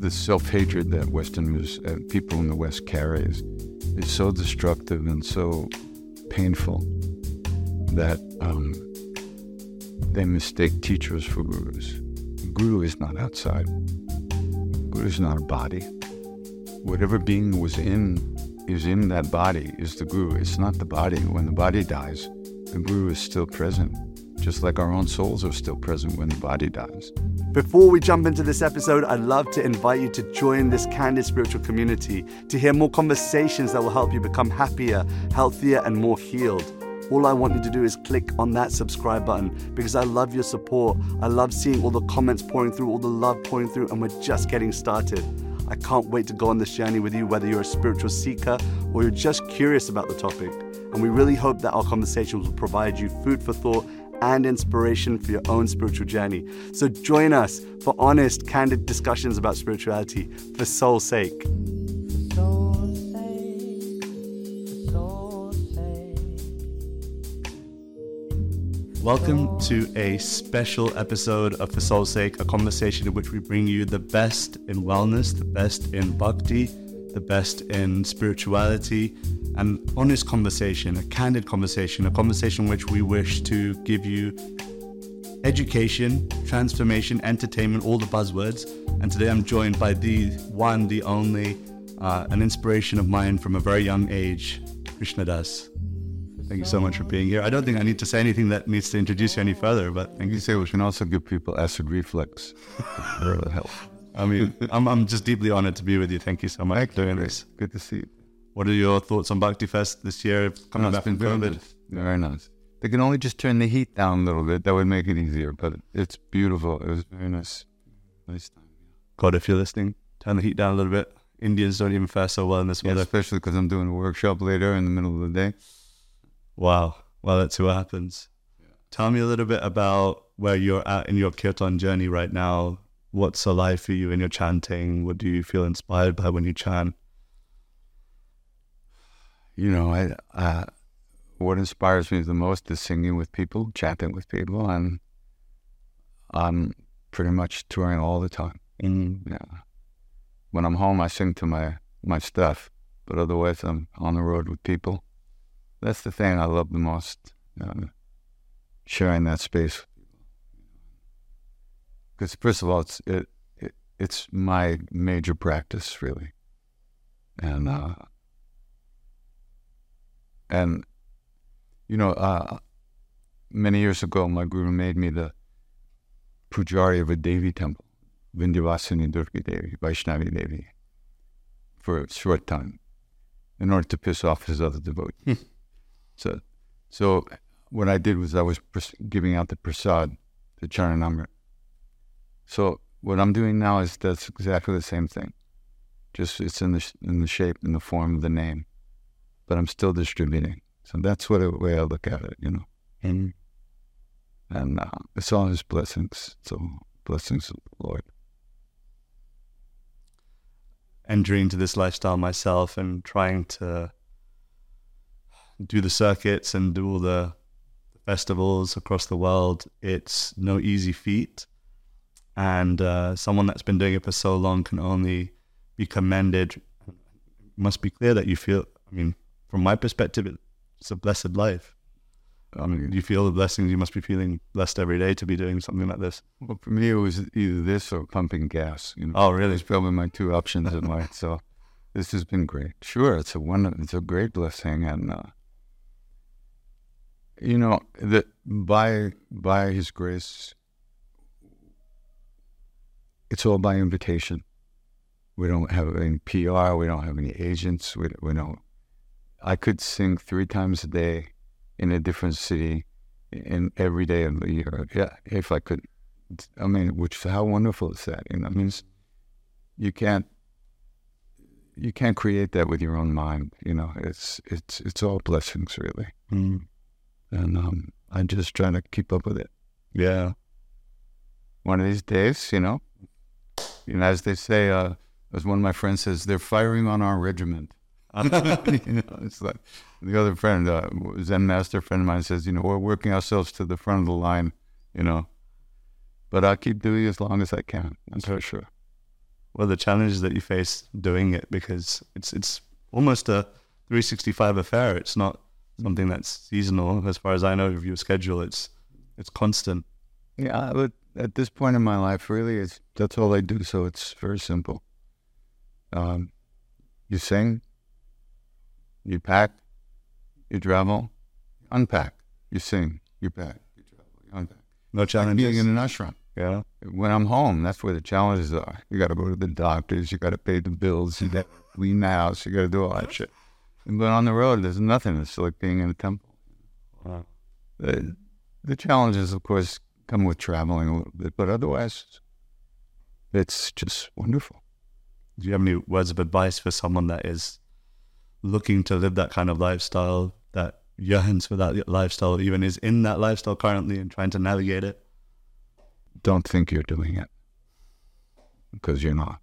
the self hatred that Westerners uh, people in the West carry is, is so destructive and so painful that um, they mistake teachers for gurus. Guru is not outside. Guru is not a body. Whatever being was in is in that body is the guru. It's not the body. When the body dies, the guru is still present, just like our own souls are still present when the body dies. Before we jump into this episode, I'd love to invite you to join this candid spiritual community to hear more conversations that will help you become happier, healthier, and more healed. All I want you to do is click on that subscribe button because I love your support. I love seeing all the comments pouring through, all the love pouring through, and we're just getting started. I can't wait to go on this journey with you, whether you're a spiritual seeker or you're just curious about the topic. And we really hope that our conversations will provide you food for thought and inspiration for your own spiritual journey. So join us for honest, candid discussions about spirituality for soul's sake. Welcome to a special episode of For Soul's Sake, a conversation in which we bring you the best in wellness, the best in bhakti, the best in spirituality, an honest conversation, a candid conversation, a conversation which we wish to give you education, transformation, entertainment, all the buzzwords. And today I'm joined by the one, the only, uh, an inspiration of mine from a very young age, Krishna Das. Thank you so much for being here. I don't think I need to say anything that needs to introduce you any further, but thank You say we can also give people acid reflux. help. I mean, I'm, I'm just deeply honored to be with you. Thank you so much for doing this. Good to see you. What are your thoughts on Bhakti Fest this year, coming No, back it's from COVID? nice. Very nice. They can only just turn the heat down a little bit. That would make it easier, but it's beautiful. It was very nice. Nice time. God, if you're listening, turn the heat down a little bit. Indians don't even fare so well in this Yeah, weather. especially because I'm doing a workshop later in the middle of the day. Wow. Well, let's what happens. Tell me a little bit about where you're at in your kirtan journey right now. What's alive for you in your chanting? What do you feel inspired by when you chant? You know, I uh, what inspires me the most is singing with people, chatting with people, and I'm pretty much touring all the time. Yeah. When I'm home, I sing to my my stuff, but otherwise, I'm on the road with people. That's the thing I love the most, uh, sharing that space. Because first of all, it's it, it it's my major practice really, and uh, and you know, uh, many years ago, my guru made me the pujari of a Devi temple, Vindhyavasini Durga Devi, Vaishnavi Devi, for a short time, in order to piss off his other devotees. so, so what I did was I was pres- giving out the prasad, the charanamrit. So what I'm doing now is that's exactly the same thing. Just it's in the sh- in the shape in the form of the name, but I'm still distributing. So that's what a way I look at it, you know. And and uh, it's all His blessings. So blessings of the Lord. Entering into this lifestyle myself and trying to do the circuits and do all the festivals across the world, it's no easy feat. And uh, someone that's been doing it for so long can only be commended. It must be clear that you feel, I mean, from my perspective, it's a blessed life. I mean, you feel the blessings, you must be feeling blessed every day to be doing something like this. Well, for me, it was either this or pumping gas. You know, Oh, really? It's probably my two options in life. So this has been great. Sure, it's a one. It's a great blessing, and uh, you know that by by His grace, it's all by invitation. We don't have any PR. We don't have any agents. We we don't. I could sing three times a day in a different city in every day of the year. Yeah, if I could. I mean, which how wonderful is that? You know, I mean, you can't you can't create that with your own mind. You know, it's it's it's all blessings really, Mm. and um, I just trying to keep up with it. Yeah. One of these days, you know, you know, as they say, uh, as one of my friends says, they're firing on our regiment. you know, it's like the other friend, uh, Zen master friend of mine says, you know, we're working ourselves to the front of the line, you know, but I'll keep doing it as long as I can. That's for sure. Well, the challenges that you face doing it? Because it's it's almost a 365 affair. It's not something that's seasonal, as far as I know of your schedule. It's it's constant. Yeah, but at this point in my life, really, it's that's all I do. So it's very simple. Um, you sing, you pack, you travel, unpack, you sing, you pack, you travel, you unpack. No Like being in an ashram. yeah. When I'm home, that's where the challenges are. You got to go to the doctors. You got to pay the bills. You got to clean the house. You got to do all that shit. But on the road, there's nothing. It's like being in a temple. Wow. The, the challenges, of course, come with traveling a little bit, but otherwise, it's just wonderful. Do you have any words of advice for someone that is looking to live that kind of lifestyle, that yearns for that lifestyle, even is in that lifestyle currently and trying to navigate it? Don't think you're doing it because you're not.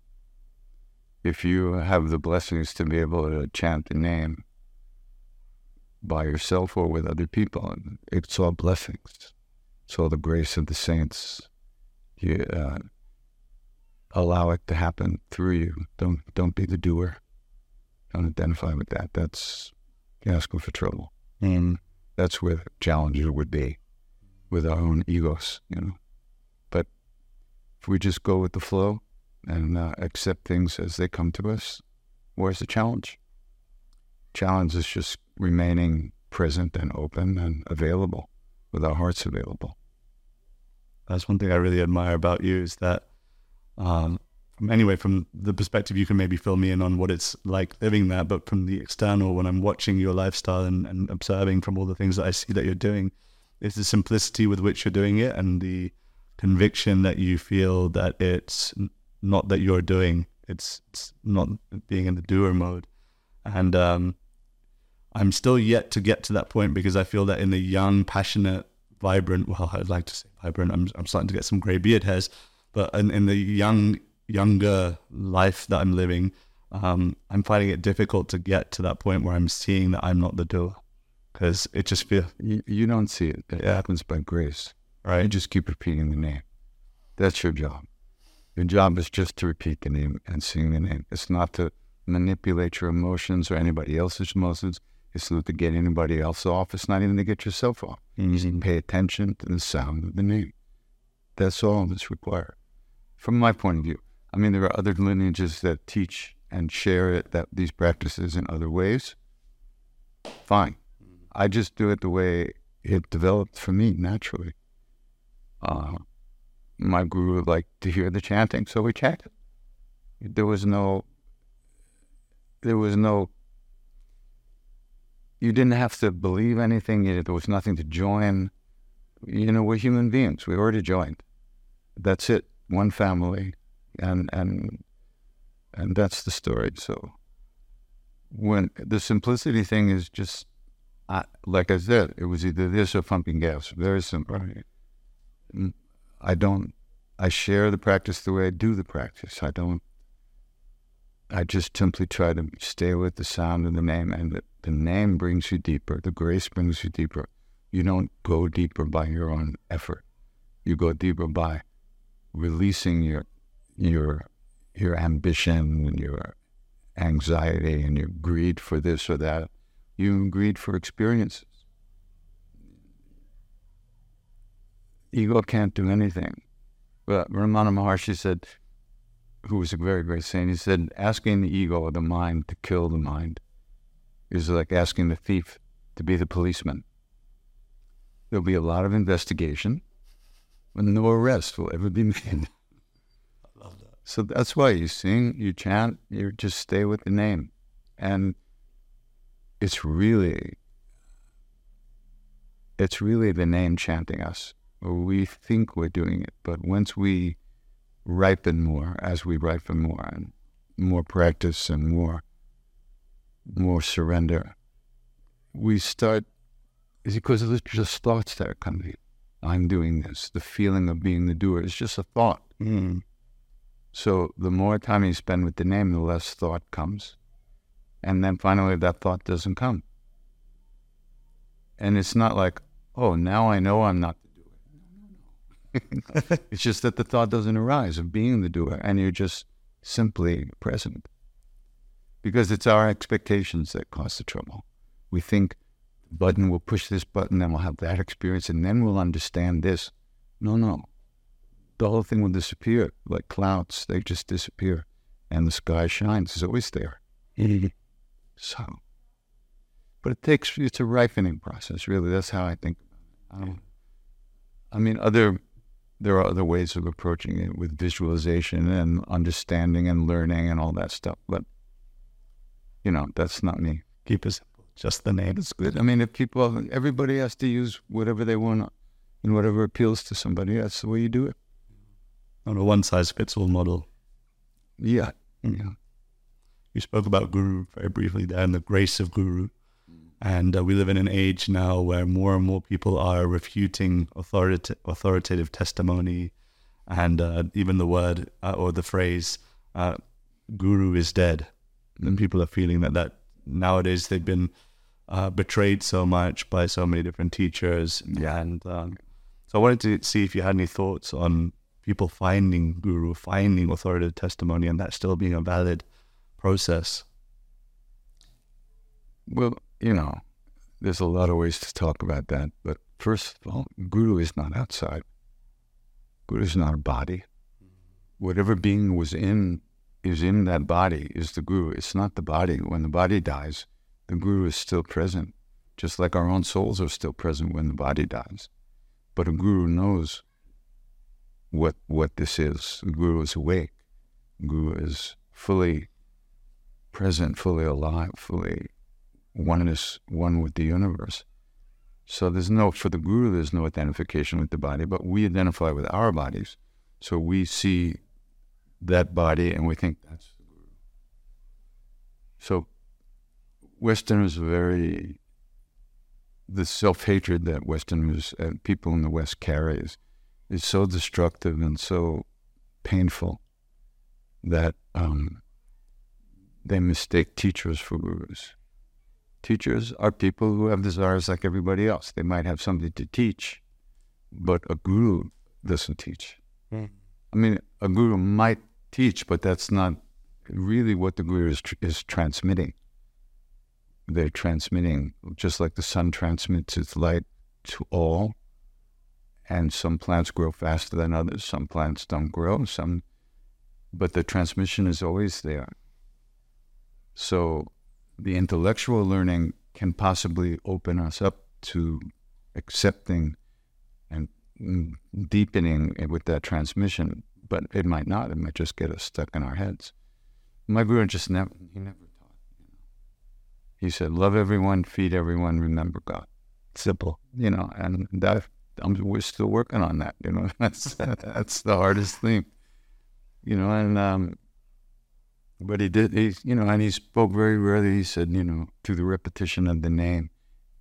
If you have the blessings to be able to chant the name by yourself or with other people, it's all blessings. It's all the grace of the saints. You uh, allow it to happen through you. Don't don't be the doer. Don't identify with that. That's asking for trouble. Mm. That's where the challenger would be, with our own egos, you know. But if we just go with the flow and uh, accept things as they come to us, where's the challenge? Challenge is just remaining present and open and available, with our hearts available. That's one thing I really admire about you is that, um, anyway, from the perspective you can maybe fill me in on what it's like living that, but from the external, when I'm watching your lifestyle and, and observing from all the things that I see that you're doing, is the simplicity with which you're doing it and the conviction that you feel that it's not that you're doing, it's, it's not being in the doer mode. And um, I'm still yet to get to that point because I feel that in the young, passionate, vibrant, well, I'd like to say vibrant, I'm, I'm starting to get some gray beard hairs, but in, in the young, younger life that I'm living, um, I'm finding it difficult to get to that point where I'm seeing that I'm not the doer because it just feels, You, you don't see it. It happens by grace. right? You just keep repeating the name. That's your job. Your job is just to repeat the name and sing the name. It's not to manipulate your emotions or anybody else's emotions. It's not to get anybody else off. It's not even to get yourself off. You just pay attention to the sound of the name. That's all that's required. From my point of view, I mean, there are other lineages that teach and share it, that these practices in other ways. Fine. I just do it the way it developed for me naturally. Uh, my guru liked to hear the chanting, so we chanted. There was no, there was no, you didn't have to believe anything. There was nothing to join. You know, we're human beings. We already joined. That's it. One family, and and and that's the story. So when the simplicity thing is just, I, like I said, it was either this or pumping gas. Very simple. Mm, I don't. I share the practice the way I do the practice. I don't. I just simply try to stay with the sound of the name, and the, the name brings you deeper. The grace brings you deeper. You don't go deeper by your own effort. You go deeper by releasing your your your ambition and your anxiety and your greed for this or that. You greed for experiences. Ego can't do anything. But Ramana Maharshi said, who was a very great saint, he said, asking the ego or the mind to kill the mind is like asking the thief to be the policeman. There'll be a lot of investigation, but no arrest will ever be made. So that's why you sing, you chant, you just stay with the name. And it's really, it's really the name chanting us. We think we're doing it, but once we ripen more, as we ripen more, and more practice and more, more surrender, we start, because it's just thoughts that are coming. I'm doing this. The feeling of being the doer is just a thought. Mm. So the more time you spend with the name, the less thought comes. And then finally that thought doesn't come. And it's not like, oh, now I know I'm not the doer. It's just that the thought doesn't arise of being the doer. And you're just simply present. Because it's our expectations that cause the trouble. We think button will push this button, then we'll have that experience, and then we'll understand this. No, no. The whole thing will disappear like clouds. They just disappear. And the sky shines. It's always there. Mm-hmm. so, but it takes, it's a ripening process, really. That's how I think about. Um, I mean, other, there are other ways of approaching it with visualization and understanding and learning and all that stuff. But, you know, that's not me. Keep it simple. Just the name. It's good. I mean, if people, everybody has to use whatever they want and whatever appeals to somebody, that's the way you do it. Not a one size fits all model. Yeah. Yeah. You spoke about Guru very briefly there and the grace of Guru. And uh, we live in an age now where more and more people are refuting authorita- authoritative testimony and uh, even the word uh, or the phrase, uh, Guru is dead. And people are feeling that, that nowadays they've been uh, betrayed so much by so many different teachers. Yeah. And um, so I wanted to see if you had any thoughts on people finding guru, finding authoritative testimony, and that still being a valid process. Well, you know, there's a lot of ways to talk about that. But first of all, guru is not outside. Guru is not a body. Whatever being was in is in that body is the guru. It's not the body. When the body dies, the guru is still present, just like our own souls are still present when the body dies. But a guru knows what what this is. The guru is awake. The guru is fully present, fully alive, fully oneness, one with the universe. So there's no for the guru. There's no identification with the body, but we identify with our bodies. So we see that body and we think that's the guru. So Westerners are very the self hatred that Westerners and uh, people in the West carry is, so destructive and so painful that um, they mistake teachers for gurus. Teachers are people who have desires like everybody else. They might have something to teach, but a guru doesn't teach. Mm. I mean, a guru might teach, but that's not really what the guru is, tr- is transmitting they're transmitting, just like the sun transmits its light to all. And some plants grow faster than others. Some plants don't grow. Some, but the transmission is always there. So, the intellectual learning can possibly open us up to accepting and deepening with that transmission, but it might not. It might just get us stuck in our heads. My guru just never, he never taught. You know. he said, "Love everyone, feed everyone, remember God." Simple, you know, and that I'm, we're still working on that. You know, that's that's the hardest thing, you know. And um, but he did, he you know, and he spoke very rarely. He said, you know, through the repetition of the name,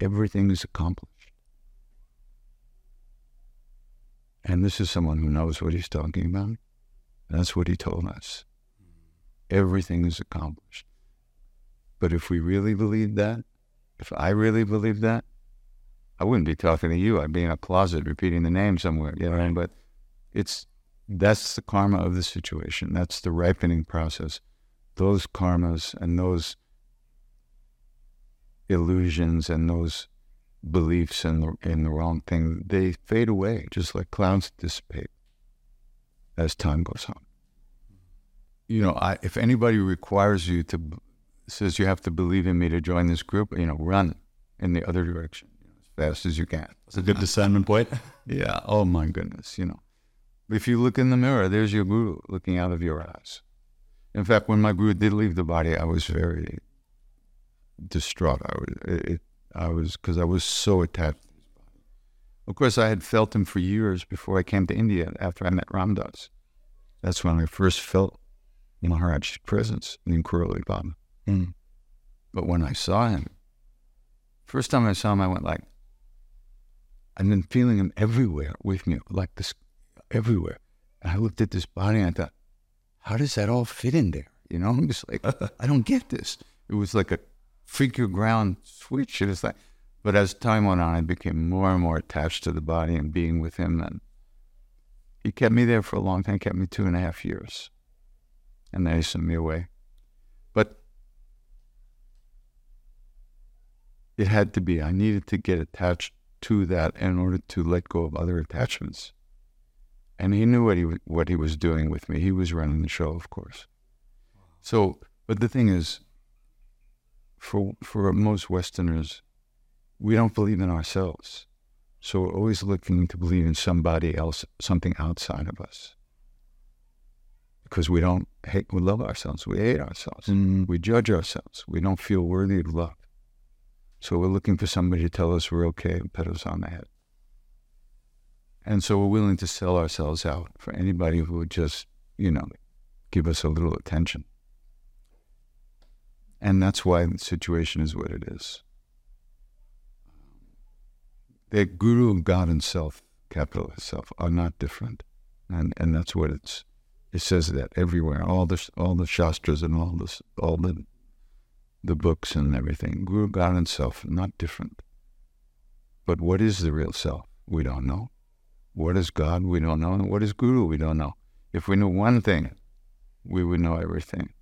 everything is accomplished. And this is someone who knows what he's talking about. That's what he told us. Everything is accomplished. But if we really believe that, if I really believe that, I wouldn't be talking to you. I'd be in a closet repeating the name somewhere, you know. Right. But it's that's the karma of the situation. That's the ripening process. Those karmas and those illusions and those beliefs in the in the wrong thing, they fade away, just like clouds dissipate as time goes on. You know, I, if anybody requires you to says you have to believe in me to join this group, you know, run in the other direction you know, as fast as you can. It's a good discernment point. yeah. Oh my goodness. You know, if you look in the mirror, there's your guru looking out of your eyes. In fact, when my guru did leave the body, I was very distraught. I was, it, I was because I was so attached to his body. Of course, I had felt him for years before I came to India. After I met Ram Dass, that's when I first felt Maharaj's presence Neem Karoli Baba. Mm. But when I saw him, first time I saw him, I went like, I've been feeling him everywhere with me, like this, everywhere. And I looked at this body and I thought, how does that all fit in there? You know, I'm just like, I don't get this. It was like a freak your ground switch. It was like, but as time went on, I became more and more attached to the body and being with him. And he kept me there for a long time, kept me two and a half years. and then he sent me away. But it had to be. I needed to get attached to that in order to let go of other attachments. And he knew what he what he was doing with me. He was running the show, of course. So, but the thing is, for for most Westerners, we don't believe in ourselves. So we're always looking to believe in somebody else, something outside of us. Because we don't hate, we love ourselves. We hate ourselves. Mm. We judge ourselves. We don't feel worthy of love. So we're looking for somebody to tell us we're okay and pat us on the head. And so we're willing to sell ourselves out for anybody who would just, you know, give us a little attention. And that's why the situation is what it is. The guru, God and self, capital self, are not different. And and that's what it's it says that everywhere. All the all the shastras and all this all the the books and everything. Guru, God and self, not different. But what is the real self? We don't know. What is God? We don't know. And what is Guru? We don't know. If we knew one thing, we would know everything.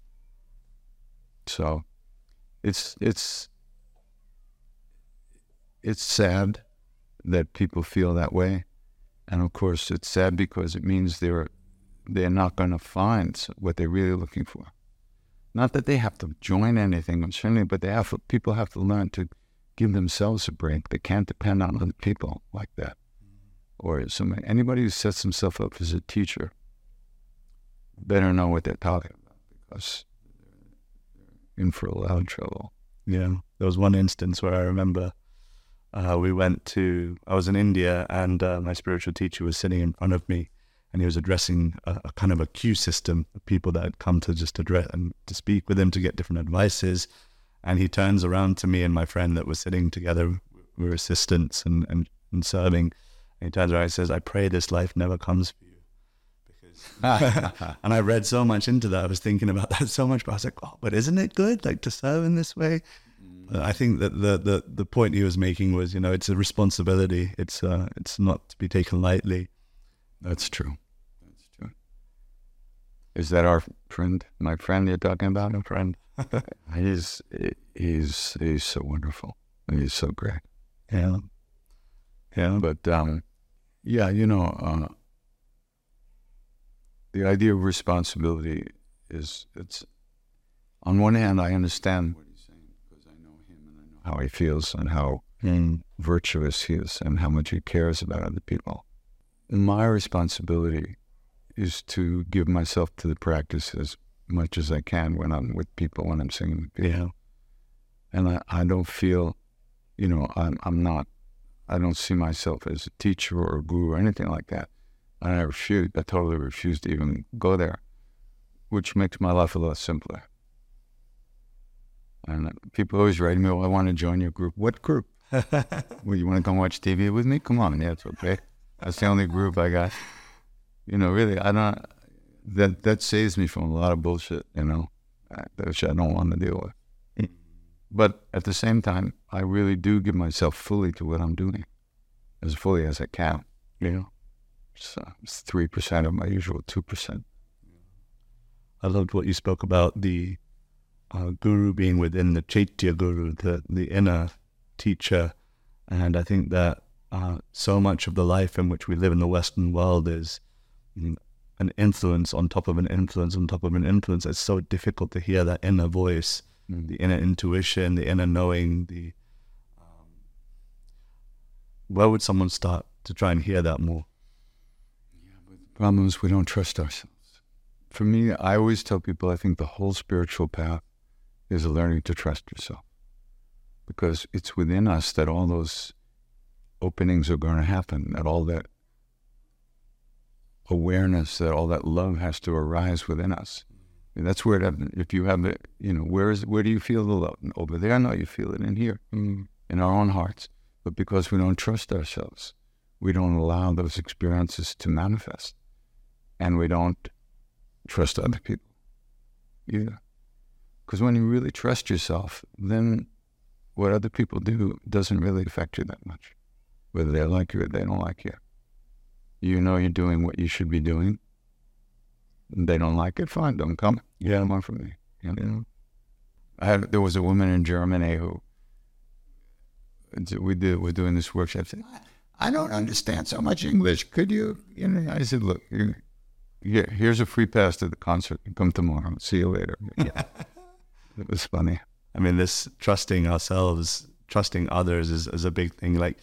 So it's it's it's sad that people feel that way. And of course it's sad because it means they're they're not gonna find what they're really looking for. Not that they have to join anything, certainly, but they have people have to learn to give themselves a break. They can't depend on other people like that. Or somebody, anybody who sets himself up as a teacher better know what they're talking about because in for a lot of trouble. Yeah, there was one instance where I remember uh, we went to. I was in India, and uh, my spiritual teacher was sitting in front of me, and he was addressing a, a, kind of a queue system of people that had come to just address and to speak with him to get different advices. And he turns around to me and my friend that was sitting together. We were assistants and, and, and serving. And he turns around and says, "I pray this life never comes for you." Because, and I read so much into that. I was thinking about that so much, but I was like, "Oh, but isn't it good, like to serve in this way?" I think that the, the the point he was making was, you know, it's a responsibility. It's uh, it's not to be taken lightly. That's true. Is that our friend? My friend you're talking about? A friend. he's he's he's so wonderful. He's so great. Yeah. Yeah. But um, yeah, you know, uh, the idea of responsibility is it's on one hand I understand what he's saying because I know him and I know how he feels and how Mm. virtuous he is and how much he cares about other people. My responsibility is to give myself to the practice as much as I can when I'm with people, when I'm singing with people. Yeah. And I, I don't feel, you know, I'm, I'm not, I don't see myself as a teacher or a guru or anything like that. And I refuse, I totally refuse to even go there, which makes my life a lot simpler. And people always write me, well, I want to join your group. What group? well, you want to come watch TV with me? Come on, yeah, it's okay. That's the only group I got. You know, really, I don't. That that saves me from a lot of bullshit. You know, uh, which I don't want to deal with. But at the same time, I really do give myself fully to what I'm doing, as fully as I can. You know, so it's three percent of my usual two percent. I loved what you spoke about the uh, guru being within the Chaitya guru, the the inner teacher, and I think that uh, so much of the life in which we live in the Western world is an influence on top of an influence on top of an influence. It's so difficult to hear that inner voice, the inner intuition, the inner knowing. The um, where would someone start to try and hear that more? Yeah, The problem is we don't trust ourselves. For me, I always tell people I think the whole spiritual path is learning to trust yourself because it's within us that all those openings are going to happen, that all that awareness, that all that love has to arise within us. And that's where it, if you have it, you know, where is where do you feel the love? Over there? No, you feel it in here, mm. in our own hearts. But because we don't trust ourselves, we don't allow those experiences to manifest and we don't trust other people either. Because when you really trust yourself, then what other people do doesn't really affect you that much, whether they like you or they don't like you. You know you're doing what you should be doing, they don't like it, fine, don't come. Yeah. Come on from me. You know? I had there was a woman in Germany who we did we're doing this workshop. Said, I don't understand so much English. Could you? You know, I said, look, you, here, here's a free pass to the concert. Come tomorrow. See you later. Yeah. it was funny. I mean, this trusting ourselves, trusting others is, is a big thing. Like,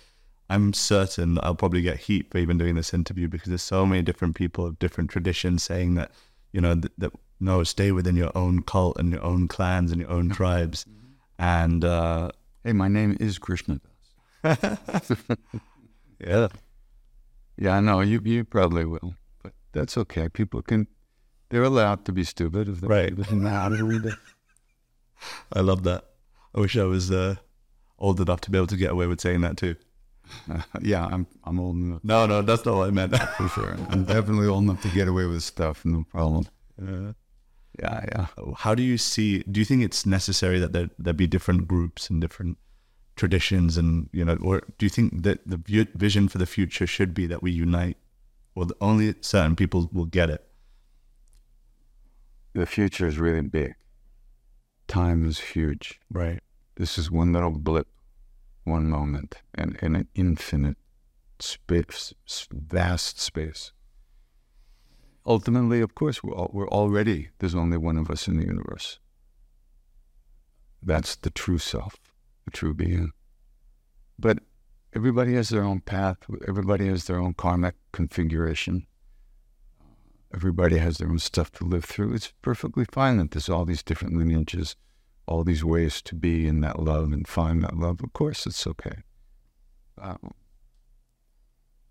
I'm certain I'll probably get heat for even doing this interview because there's so many different people of different traditions saying that, you know, that, that no, stay within your own cult and your own clans and your own tribes. And uh, hey, my name is Krishna. yeah, yeah, I know you. You probably will, but that's okay. People can. They're allowed to be stupid if they're Right. stupid. I love that. I wish I was uh, old enough to be able to get away with saying that too. Uh, yeah, I'm. I'm old enough No, no, that's not what I meant. for sure. I'm definitely old enough to get away with stuff. No problem. Uh, Yeah, yeah. how do you see? Do you think it's necessary that there there be different groups and different traditions, and you know, or do you think that the view, vision for the future should be that we unite, or that only certain people will get it? The future is really big. Time is huge. Right. This is one little blip, one moment, and in an infinite space, vast space. Ultimately, of course, we're, all, we're already, there's only one of us in the universe. That's the true self, the true being. But everybody has their own path, everybody has their own karmic configuration. Everybody has their own stuff to live through. It's perfectly fine that there's all these different lineages all these ways to be in that love and find that love. Of course, it's okay. Um,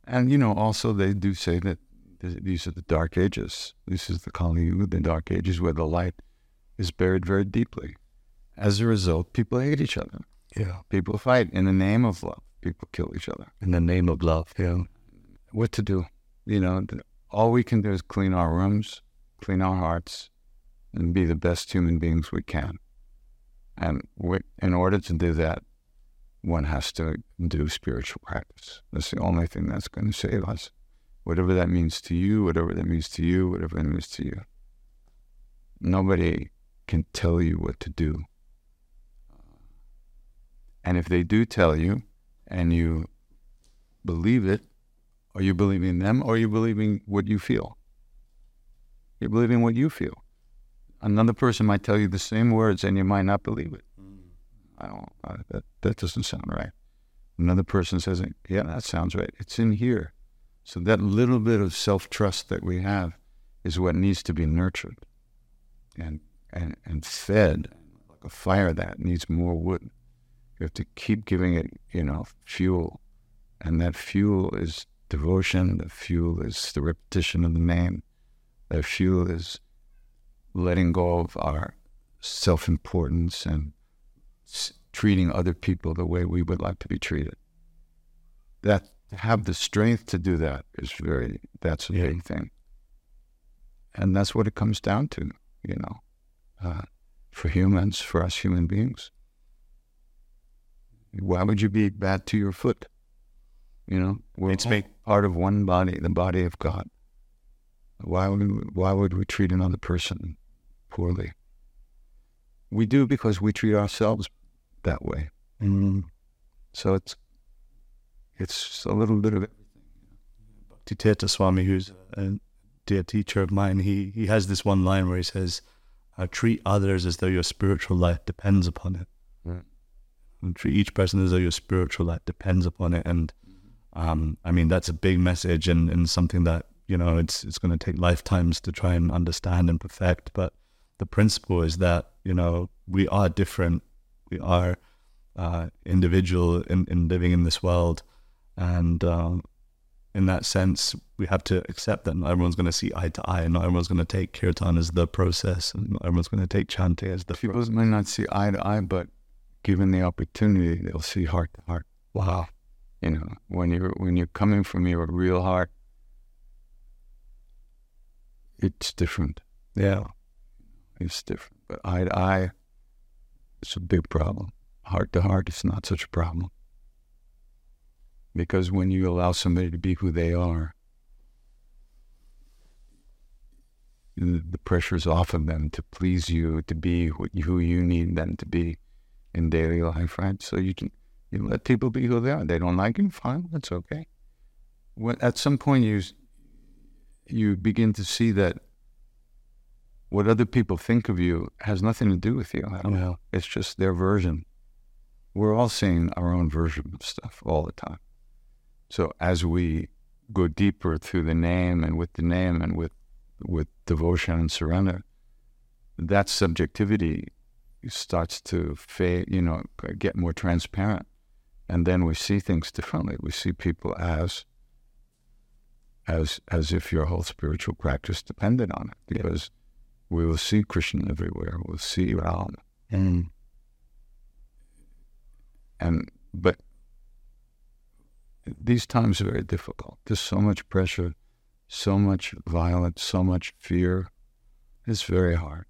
and you know, also they do say that th- these are the dark ages. This is the Kali Yuga, the dark ages where the light is buried very deeply. As a result, people hate each other. Yeah. People fight in the name of love. People kill each other. In the name of love. Yeah. What to do? You know, th- all we can do is clean our rooms, clean our hearts, and be the best human beings we can. And in order to do that, one has to do spiritual practice. That's the only thing that's going to save us. Whatever that means to you, whatever that means to you, whatever it means to you. Nobody can tell you what to do. And if they do tell you and you believe it, are you believing them or are you believing what you feel? You're believing what you feel. Another person might tell you the same words and you might not believe it. Mm. I don't, I, that, that doesn't sound right. Another person says, yeah, that sounds right. It's in here. So that little bit of self-trust that we have is what needs to be nurtured and, and, and fed like a fire that needs more wood. You have to keep giving it, you know, fuel. And that fuel is devotion. The fuel is the repetition of the name. That fuel is letting go of our self importance and s- treating other people the way we would like to be treated. That to have the strength to do that is very that's a Yeah. big thing, and that's what it comes down to, you know, uh, for humans, for us human beings. Why would you be bad to your foot? You know, we're It's all part of one body, the body of God. Why would we, why would we treat another person poorly? We do because we treat ourselves that way. Mm. So it's it's a little bit of it. Tirtha Swami, who's a dear teacher of mine, he, he has this one line where he says, treat others as though your spiritual life depends upon it. Right. And treat each person as though your spiritual life depends upon it. And um, I mean, that's a big message and, and something that, you know, it's, it's going to take lifetimes to try and understand and perfect. But the principle is that, you know, we are different. We are uh, individual in, in living in this world. And um, in that sense, we have to accept that not everyone's going to see eye to eye, and not everyone's going to take kirtan as the process, and not everyone's going to take chanting as the People process. might not see eye to eye, but given the opportunity, they'll see heart to heart. Wow. You know, when you're when you're coming from your real heart, it's different. Yeah. It's different. But eye to eye, it's a big problem. Heart to heart, it's not such a problem. Because when you allow somebody to be who they are, the pressure is off of them to please you, to be who you need them to be in daily life, right? So you can you let people be who they are. They don't like you, fine, that's okay. When, at some point, you you begin to see that what other people think of you has nothing to do with you. at all. Yeah. It's just their version. We're all seeing our own version of stuff all the time. So as we go deeper through the name and with the name and with with devotion and surrender, that subjectivity starts to fade, you know, get more transparent. And then we see things differently. We see people as as as if your whole spiritual practice depended on it. Because we will see Krishna everywhere. We'll see Ram. Mm. And but these times are very difficult. There's so much pressure, so much violence, so much fear. It's very hard.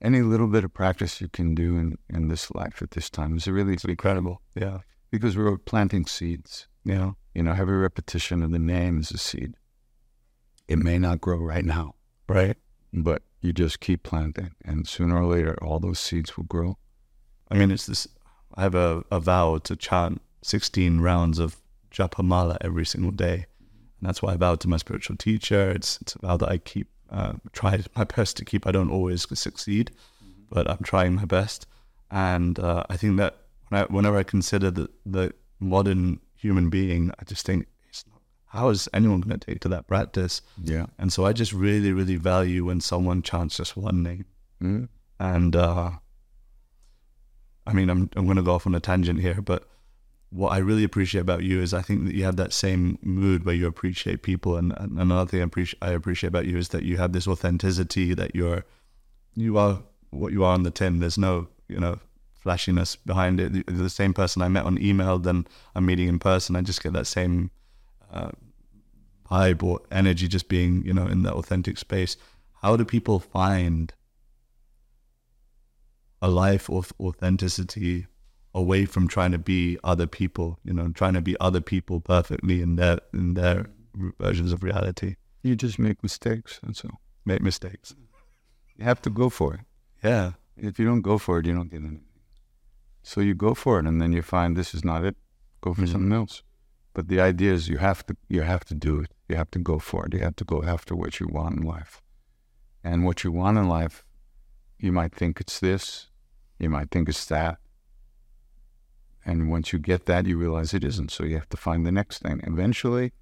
Any little bit of practice you can do in, in this life at this time is really Incredible. Yeah. because we're planting seeds. Yeah. You know, every repetition of the name is a seed. It may not grow right now, Right. But you just keep planting, and sooner or later, all those seeds will grow. I mean, it's this. I have a, a vow to chant 16 rounds of Japamala every single day. And that's why I vowed to my spiritual teacher. It's, it's a vow that I keep, uh, try my best to keep. I don't always succeed, but I'm trying my best. And uh, I think that when I, whenever I consider the, the modern human being, I just think, how is anyone going to take to that practice? Yeah. And so I just really, really value when someone chants just one name. Mm. And uh, I mean, I'm I'm going to go off on a tangent here, but what I really appreciate about you is I think that you have that same mood where you appreciate people, and, and another thing I appreciate I appreciate about you is that you have this authenticity that you're you are what you are on the tin. There's no you know flashiness behind it. You're the same person I met on email, then I'm meeting in person. I just get that same uh, vibe or energy just being you know in that authentic space. How do people find a life of authenticity away from trying to be other people, you know, trying to be other people perfectly in their in their versions of reality. You just make mistakes. That's all. Make mistakes. You have to go for it. Yeah. If you don't go for it, you don't get anything. So you go for it, and then you find this is not it. Go for Mhm. something else. But the idea is you have to you have to do it. You have to go for it. You have to go after what you want in life. And what you want in life, you might think it's this, you might think it's that. And once you get that, you realize it isn't. So you have to find the next thing. Eventually,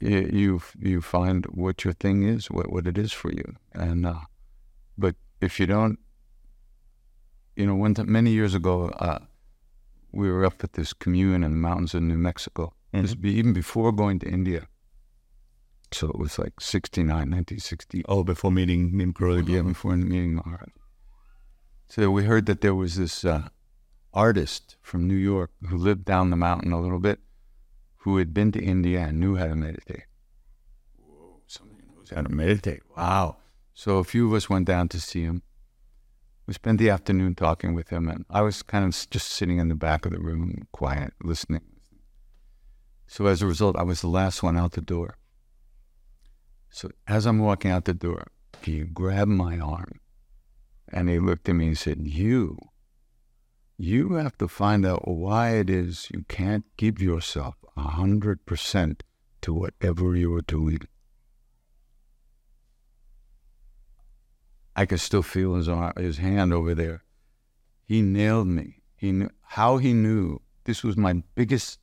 you you, find what your thing is, what, what it is for you. And uh, but if you don't, you know, time, many years ago, uh, we were up at this commune in the mountains of New Mexico. This be even before going to India. So it was like 69, 1960. Oh, before meeting Neem Karoli. Yeah, before meeting Maharaj. So we heard that there was this uh, artist from New York who lived down the mountain a little bit, who had been to India and knew how to meditate. Whoa, somebody knows how to meditate. Wow. So a few of us went down to see him. We spent the afternoon talking with him, and I was kind of just sitting in the back of the room, quiet, listening. So as a result, I was the last one out the door. So as I'm walking out the door, he grabbed my arm and he looked at me and said, You, you have to find out why it is you can't give yourself a hundred percent to whatever you are doing. I could still feel his arm, his hand over there. He nailed me. He knew how he knew this was my biggest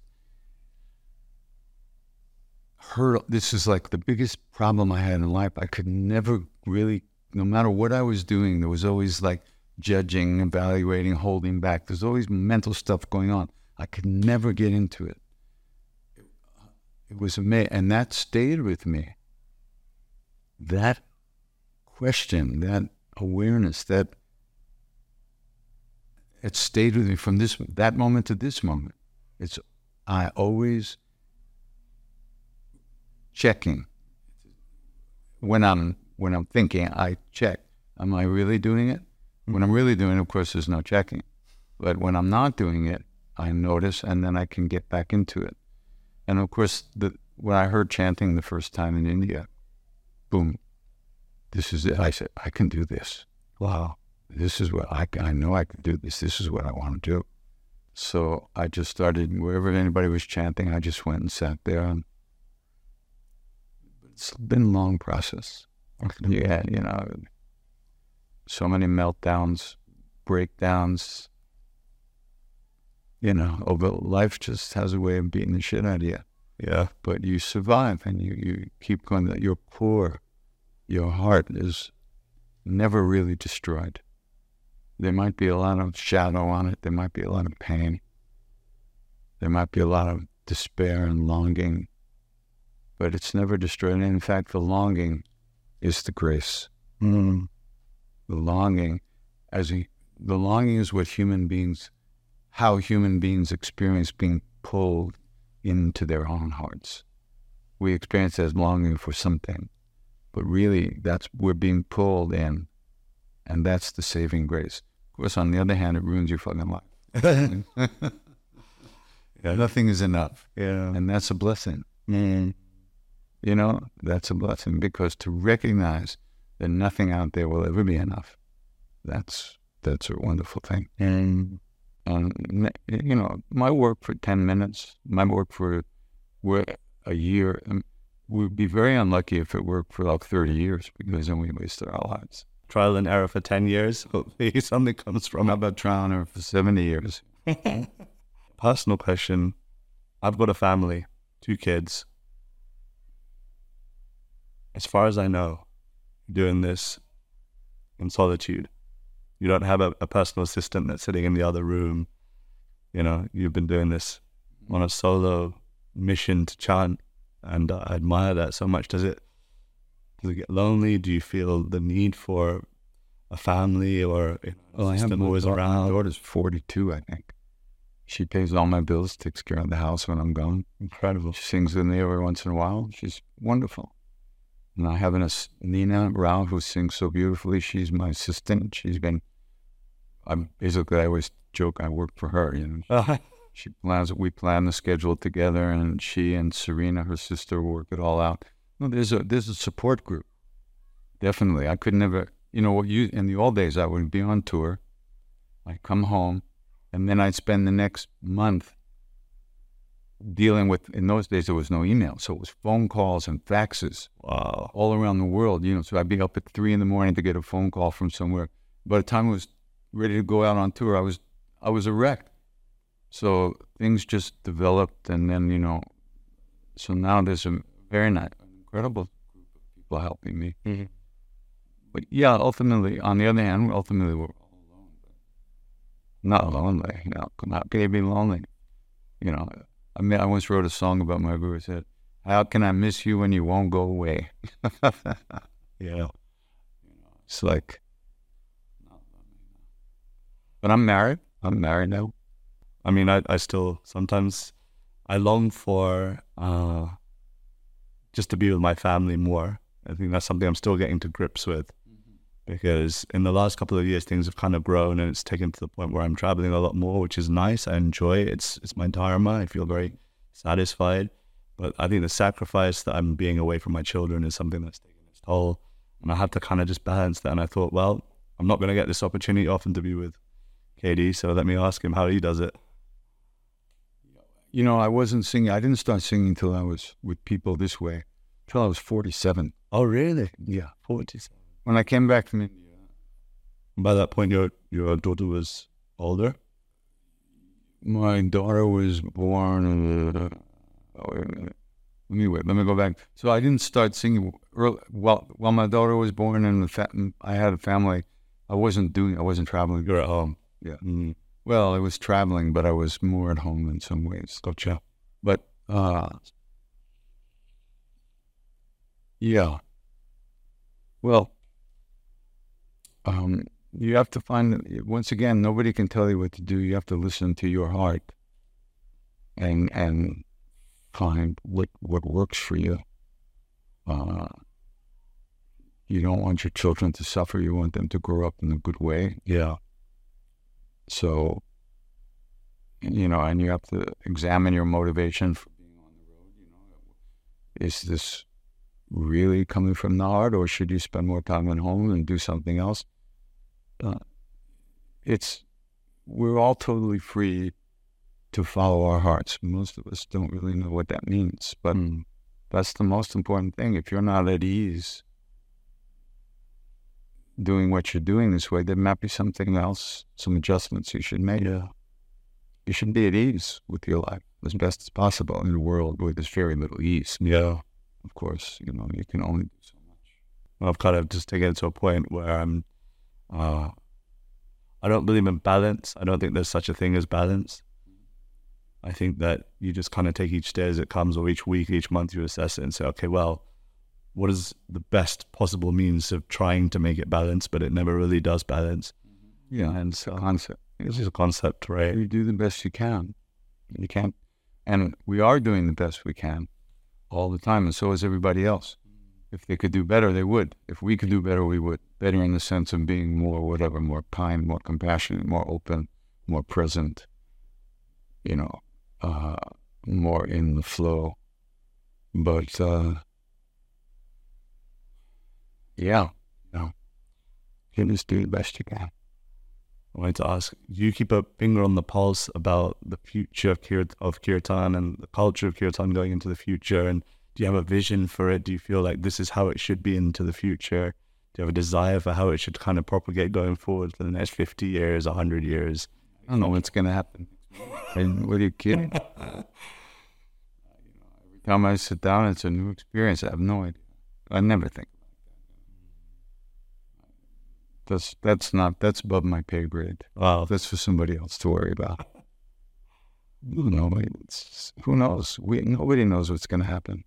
hurdle. This is like the biggest problem I had in life. I could never really, no matter what I was doing, there was always like judging, evaluating, holding back. There's always mental stuff going on. I could never get into it. It was amazing. And that stayed with me. That question, that awareness, that it stayed with me from this that moment to this moment. It's I always checking when I'm when I'm thinking. I check. Am I really doing it? When I'm really doing it, of course, there's no checking. But when I'm not doing it, I notice, and then I can get back into it. And of course, the when I heard chanting the first time in India, boom, this is it. I said, I can do this. Wow. This is what I, I know I can do this. This is what I want to do. So I just started wherever anybody was chanting, I just went and sat there. And it's been a long process. Yeah, you know, so many meltdowns, breakdowns. You know, over life just has a way of beating the shit out of you. Yeah. But you survive and you, you keep going. That your core, your heart is never really destroyed. There might be a lot of shadow on it. There might be a lot of pain. There might be a lot of despair and longing, but it's never destroyed. And in fact, the longing is the grace. Mm. The longing, as he, the longing is what human beings, how human beings experience being pulled into their own hearts. We experience as longing for something, but really, that's we're being pulled in, and that's the saving grace. Of course, on the other hand, it ruins your fucking life. Yeah. Nothing is enough, Yeah. and that's a blessing. Mm. You know, that's a blessing because to recognize that nothing out there will ever be enough, that's that's a wonderful thing. Mm. And you know, my work for ten minutes, my work for work a year, um, we'd be very unlucky if it worked for like thirty years because then we wasted our lives. Trial and error for 10 years. Hopefully something comes from How about trying it for seventy years? Personal question. I've got a family, two kids. As far as I know, you're doing this in solitude. You don't have a, a personal assistant that's sitting in the other room. You know, you've been doing this on a solo mission to chant, and I admire that so much. Does it does it get lonely? Do you feel the need for a family or you know, Well, I have system always daughter, my daughter's forty-two, I think. She pays all my bills, takes care of the house when I'm gone. Incredible. She sings with me every once in a while. She's wonderful. And I have an Nina Rao who sings so beautifully. She's my assistant. She's been. I'm basically I always joke I work for her. You know, she plans. We plan the schedule together, and she and Serena, her sister, work it all out. No, there's a there's a support group. Definitely, I could never. You know what? You in the old days, I would be on tour. I'd come home, and then I'd spend the next month dealing with. In those days, there was no email, so it was phone calls and faxes wow. all around the world. You know, so I'd be up at three in the morning to get a phone call from somewhere. By the time I was ready to go out on tour, I was I was a wreck. So things just developed, and then you know, so now there's a very nice, incredible group of people helping me. Mhm. But yeah, ultimately, on the other hand, ultimately we're all alone. Not lonely. You know, how can you be lonely? You know, I mean, I once wrote a song about my guru. Said, "How can I miss you when you won't go away?" Yeah. It's like, but I'm married. I'm married now. I mean, I, I still sometimes I long for uh, just to be with my family more. I think that's something I'm still getting to grips with because in the last couple of years things have kind of grown and it's taken to the point where I'm traveling a lot more, which is nice. I enjoy it. It's it's my dharma. I feel very satisfied. But I think the sacrifice that I'm being away from my children is something that's taking its toll, and I have to kind of just balance that. And I thought, well, I'm not going to get this opportunity often to be with KD, so let me ask him how he does it. You know, I wasn't singing. I didn't start singing until I was with people this way, till I was 47. Oh, really? Yeah. 47. When I came back from India, By that point, your your daughter was older. my daughter was born. Uh, oh, wait a minute. Let me wait. Let me go back. So I didn't start singing early, well. While my daughter was born and the fa- I had a family, I wasn't doing. I wasn't traveling. You're at home. Yeah. Mm, Well, I was traveling, but I was more at home in some ways. gotcha. But uh, yeah. Well, um, you have to find once again. Nobody can tell you what to do. You have to listen to your heart, and and find what what works for you. Uh, you don't want your children to suffer. You want them to grow up in a good way. Yeah. So, you know, and you have to examine your motivation for being on the road. You know, is this really coming from the heart, or should you spend more time at home and do something else? Uh, it's we're all totally free to follow our hearts. Most of us don't really know what that means, but Mm. that's the most important thing. If you're not at ease doing what you're doing this way, there might be something else, some adjustments you should make. Yeah. You should be at ease with your life as best as possible in a world where there's very little ease. Yeah. Of course, you know, you can only do so much. I've kind of just taken it to a point where I'm, uh, I don't believe in balance. I don't think there's such a thing as balance. I think that you just kind of take each day as it comes, or each week, each month, you assess it and say, okay, well, what is the best possible means of trying to make it balance? But it never really does balance. Yeah, And so concept. it's just a concept, right? You do the best you can. You can't, and we are doing the best we can all the time, and so is everybody else. If they could do better, they would. If we could do better, we would. Better in the sense of being more, whatever, more kind, more compassionate, more open, more present. You know, uh, more in the flow. But uh, yeah, know, you just do the best you can. I wanted to ask, do you keep a finger on the pulse about the future of, Kir- of Kirtan and the culture of Kirtan going into the future? And do you have a vision for it? Do you feel like this is how it should be into the future? Do you have a desire for how it should kind of propagate going forward for the next 50 years, 100 years? I don't know what's going to happen. And what are you kidding? Every time I sit down, it's a new experience. I have no idea. I never think about that. That's that's not that's above my pay grade. Wow. That's for somebody else to worry about. You know, who knows? We nobody knows what's going to happen.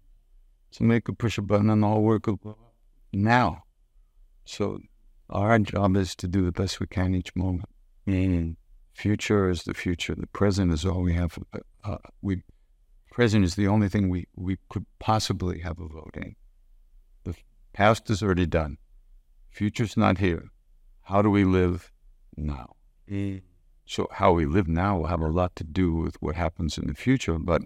Somebody could push a button and the whole world could blow up now. So our job is to do the best we can each moment. Mm. Future is the future. The present is all we have. Uh, uh, we present is the only thing we, we could possibly have a vote in. The past is already done. Future's not here. How do we live now? Mm. So how we live now will have a lot to do with what happens in the future, but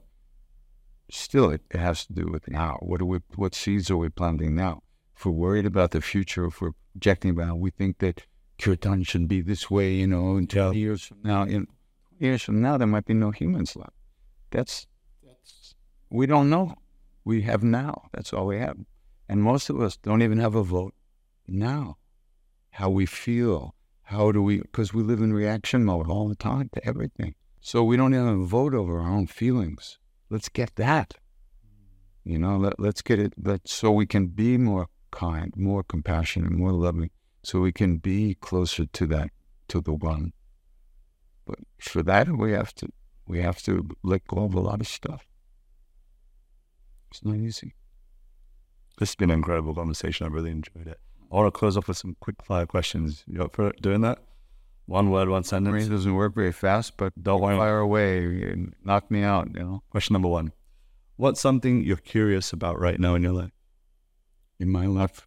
still it, it has to do with now. What are we what seeds are we planting now? If we're worried about the future, if we're projecting about we think that kirtan should be this way, you know, in 20 years from now, in years from now there might be no humans left. That's that's we don't know. We have now. That's all we have. And most of us don't even have a vote now. How we feel, how do we, because we live in reaction mode all the time to everything. So we don't even vote over our own feelings. Let's get that. You know, let, let's get it, let, so we can be more kind, more compassionate, more loving, so we can be closer to that, to the one. But for that, we have to, we have to let go of a lot of stuff. It's not easy. This has been an incredible conversation. I really enjoyed it. I want to close off with some quick fire questions. You up for doing that? One word, one sentence. Brain doesn't work very fast, but Don't worry. fire away knock me out, you know. Question number one. What's something you're curious about right now in your life? in my life.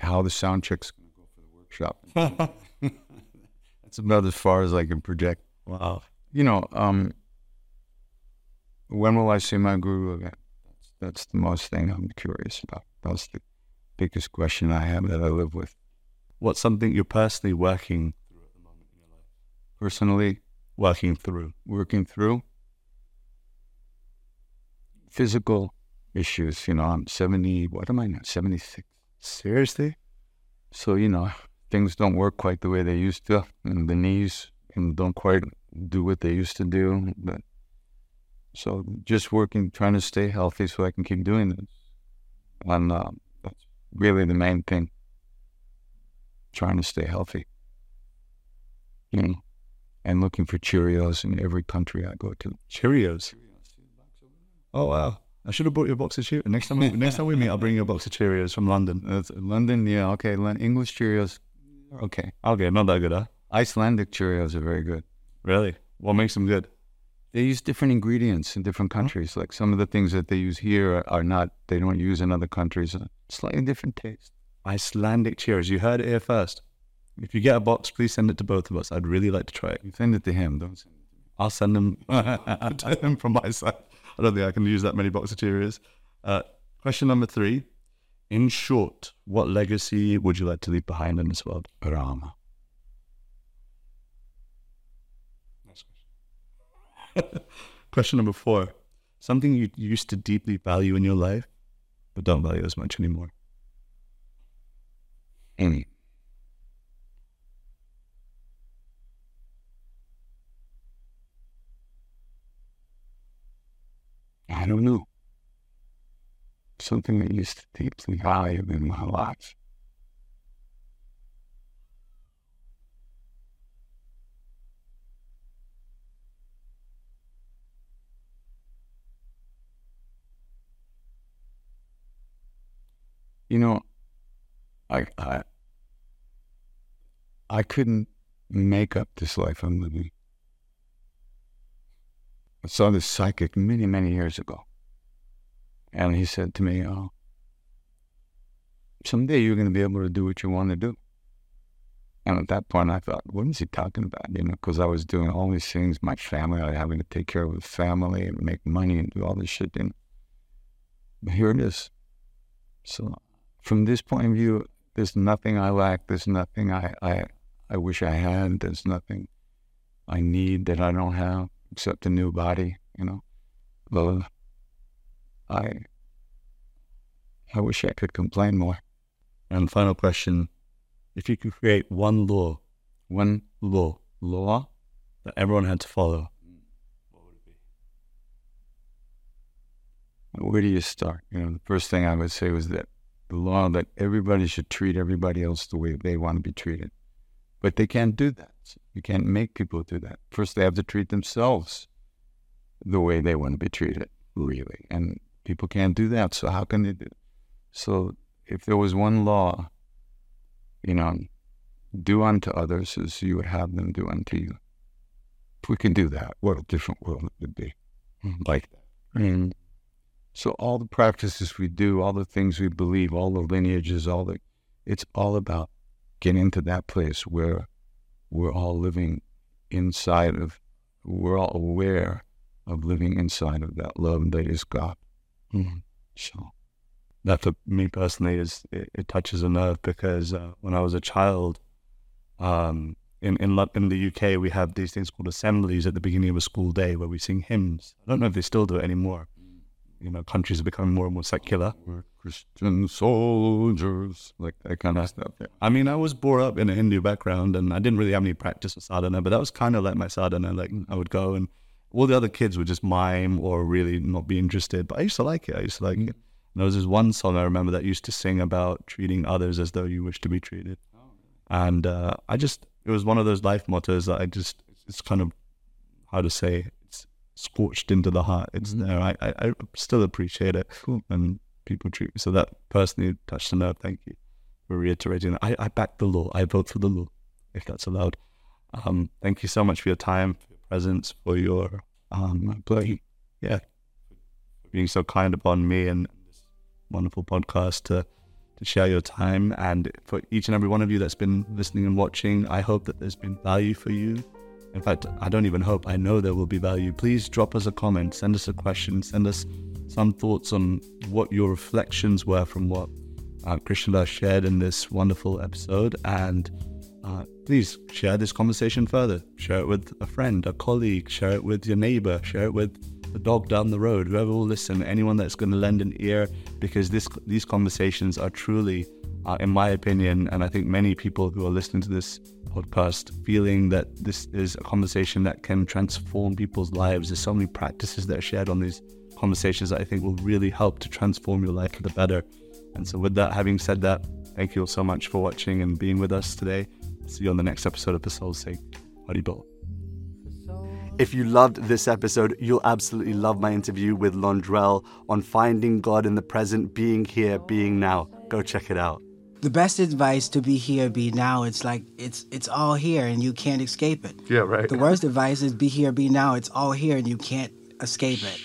How the sound check's going to go for the workshop. That's about as far as I can project. Wow. You know, um, when will I see my guru again? That's, the most thing I'm curious about. That's the biggest question I have that I live with. What's something you're personally working through at the moment in your life? Personally, Working through. working through physical issues. You know, I'm 70, what am I now? 76. Seriously? So, you know, things don't work quite the way they used to, and the knees and don't quite do what they used to do. But so just working, trying to stay healthy so I can keep doing this. And uh, that's really the main thing. Trying to stay healthy. You know, and looking for Cheerios in every country I go to. Cheerios. Oh wow! I should have brought you a box of Cheerios. Next time, we, next time we meet, I'll bring you a box of Cheerios from London. That's London, yeah, okay. English Cheerios, okay. Okay, not that good, huh? Icelandic Cheerios are very good. Really? What makes them good? They use different ingredients in different countries. Like some of the things that they use here are, are not, they don't use in other countries. Slightly different taste. Icelandic Cheerios. You heard it here first. If you get a box, please send it to both of us. I'd really like to try it. You send it to him, don't send it to me. I'll send them to him from my side. I don't think I can use that many box of Cheerios. Uh, question number three. In short, what legacy would you like to leave behind in this world? Rama. Question number four. Something you used to deeply value in your life, but don't value as much anymore. Any. I don't know. Something that used to deeply value in my life. You know, I I I couldn't make up this life I'm living. I saw this psychic many, many years ago. And he said to me, Oh, someday you're going to be able to do what you want to do. And at that point, I thought, what is he talking about? You know, because I was doing all these things, my family, I having to take care of the family and make money and do all this shit. And here it is. So, from this point of view, there's nothing I lack. There's nothing I, I, I wish I had. There's nothing I need that I don't have except a new body, you know. Well, I, I wish I could complain more. And final question. If you could create one law, One law law, that everyone had to follow, what would it be? where do you start? You know, the first thing I would say was that the law that everybody should treat everybody else the way they want to be treated. But they can't do that. You can't make people do that. First, they have to treat themselves the way they want to be treated, really. And people can't do that. So, how can they do So, if there was one law, you know, do unto others as you would have them do unto you. If we can do that, what a different world it would be. Like that. And so all the practices we do, all the things we believe, all the lineages, all the, it's all about getting to that place where we're all living inside of, we're all aware of living inside of that love that is God. So that for me personally is it, it touches a nerve because uh, when I was a child, um, in in in the UK we have these things called assemblies at the beginning of a school day where we sing hymns. I don't know if they still do it anymore. You know, countries are becoming more and more secular. we're Christian soldiers, like that kind of stuff. Yeah. I mean, I was brought up in a Hindu background and I didn't really have any practice with sadhana, but that was kind of like my sadhana. Like I would go and all the other kids would just mime or really not be interested. But I used to like it. I used to like it. And there was this one song I remember that used to sing about treating others as though you wish to be treated. And uh, I just, it was one of those life mottos that I just, it's kind of, how to say, scorched into the heart. It's there. I, I, I still appreciate it. And people treat me. So that personally touched the nerve. Thank you for reiterating that. I, I back the law. I vote for the law, if that's allowed. Um, thank you so much for your time, for your presence, for your um, My yeah, for being so kind upon me and this wonderful podcast to to share your time and for each and every one of you that's been listening and watching. I hope that there's been value for you. In fact, I don't even hope. I know there will be value. Please drop us a comment, send us a question, send us some thoughts on what your reflections were from what uh, Krishna shared in this wonderful episode. And uh, please share this conversation further. Share it with a friend, a colleague, share it with your neighbor, share it with the dog down the road, whoever will listen, anyone that's going to lend an ear, because this these conversations are truly, uh, in my opinion, and I think many people who are listening to this podcast feeling that this is a conversation that can transform people's lives. There's so many practices that are shared on these conversations that I think will really help to transform your life for the better. And so, with that, having said that, thank you all so much for watching and being with us today. See you on the next episode of The Soul's Sake. Haribol. If you loved this episode, you'll absolutely love my interview with Londrelle on finding God in the present, being here, being now. Go check it out. The best advice to be here, be now. It's like it's it's all here and you can't escape it. Yeah, right. The worst advice is be here, be now. It's all here and you can't escape it.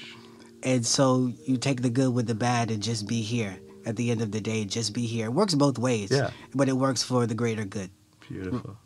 And so you take the good with the bad and just be here. At the end of the day, just be here. It works both ways. Yeah. But it works for the greater good. Beautiful.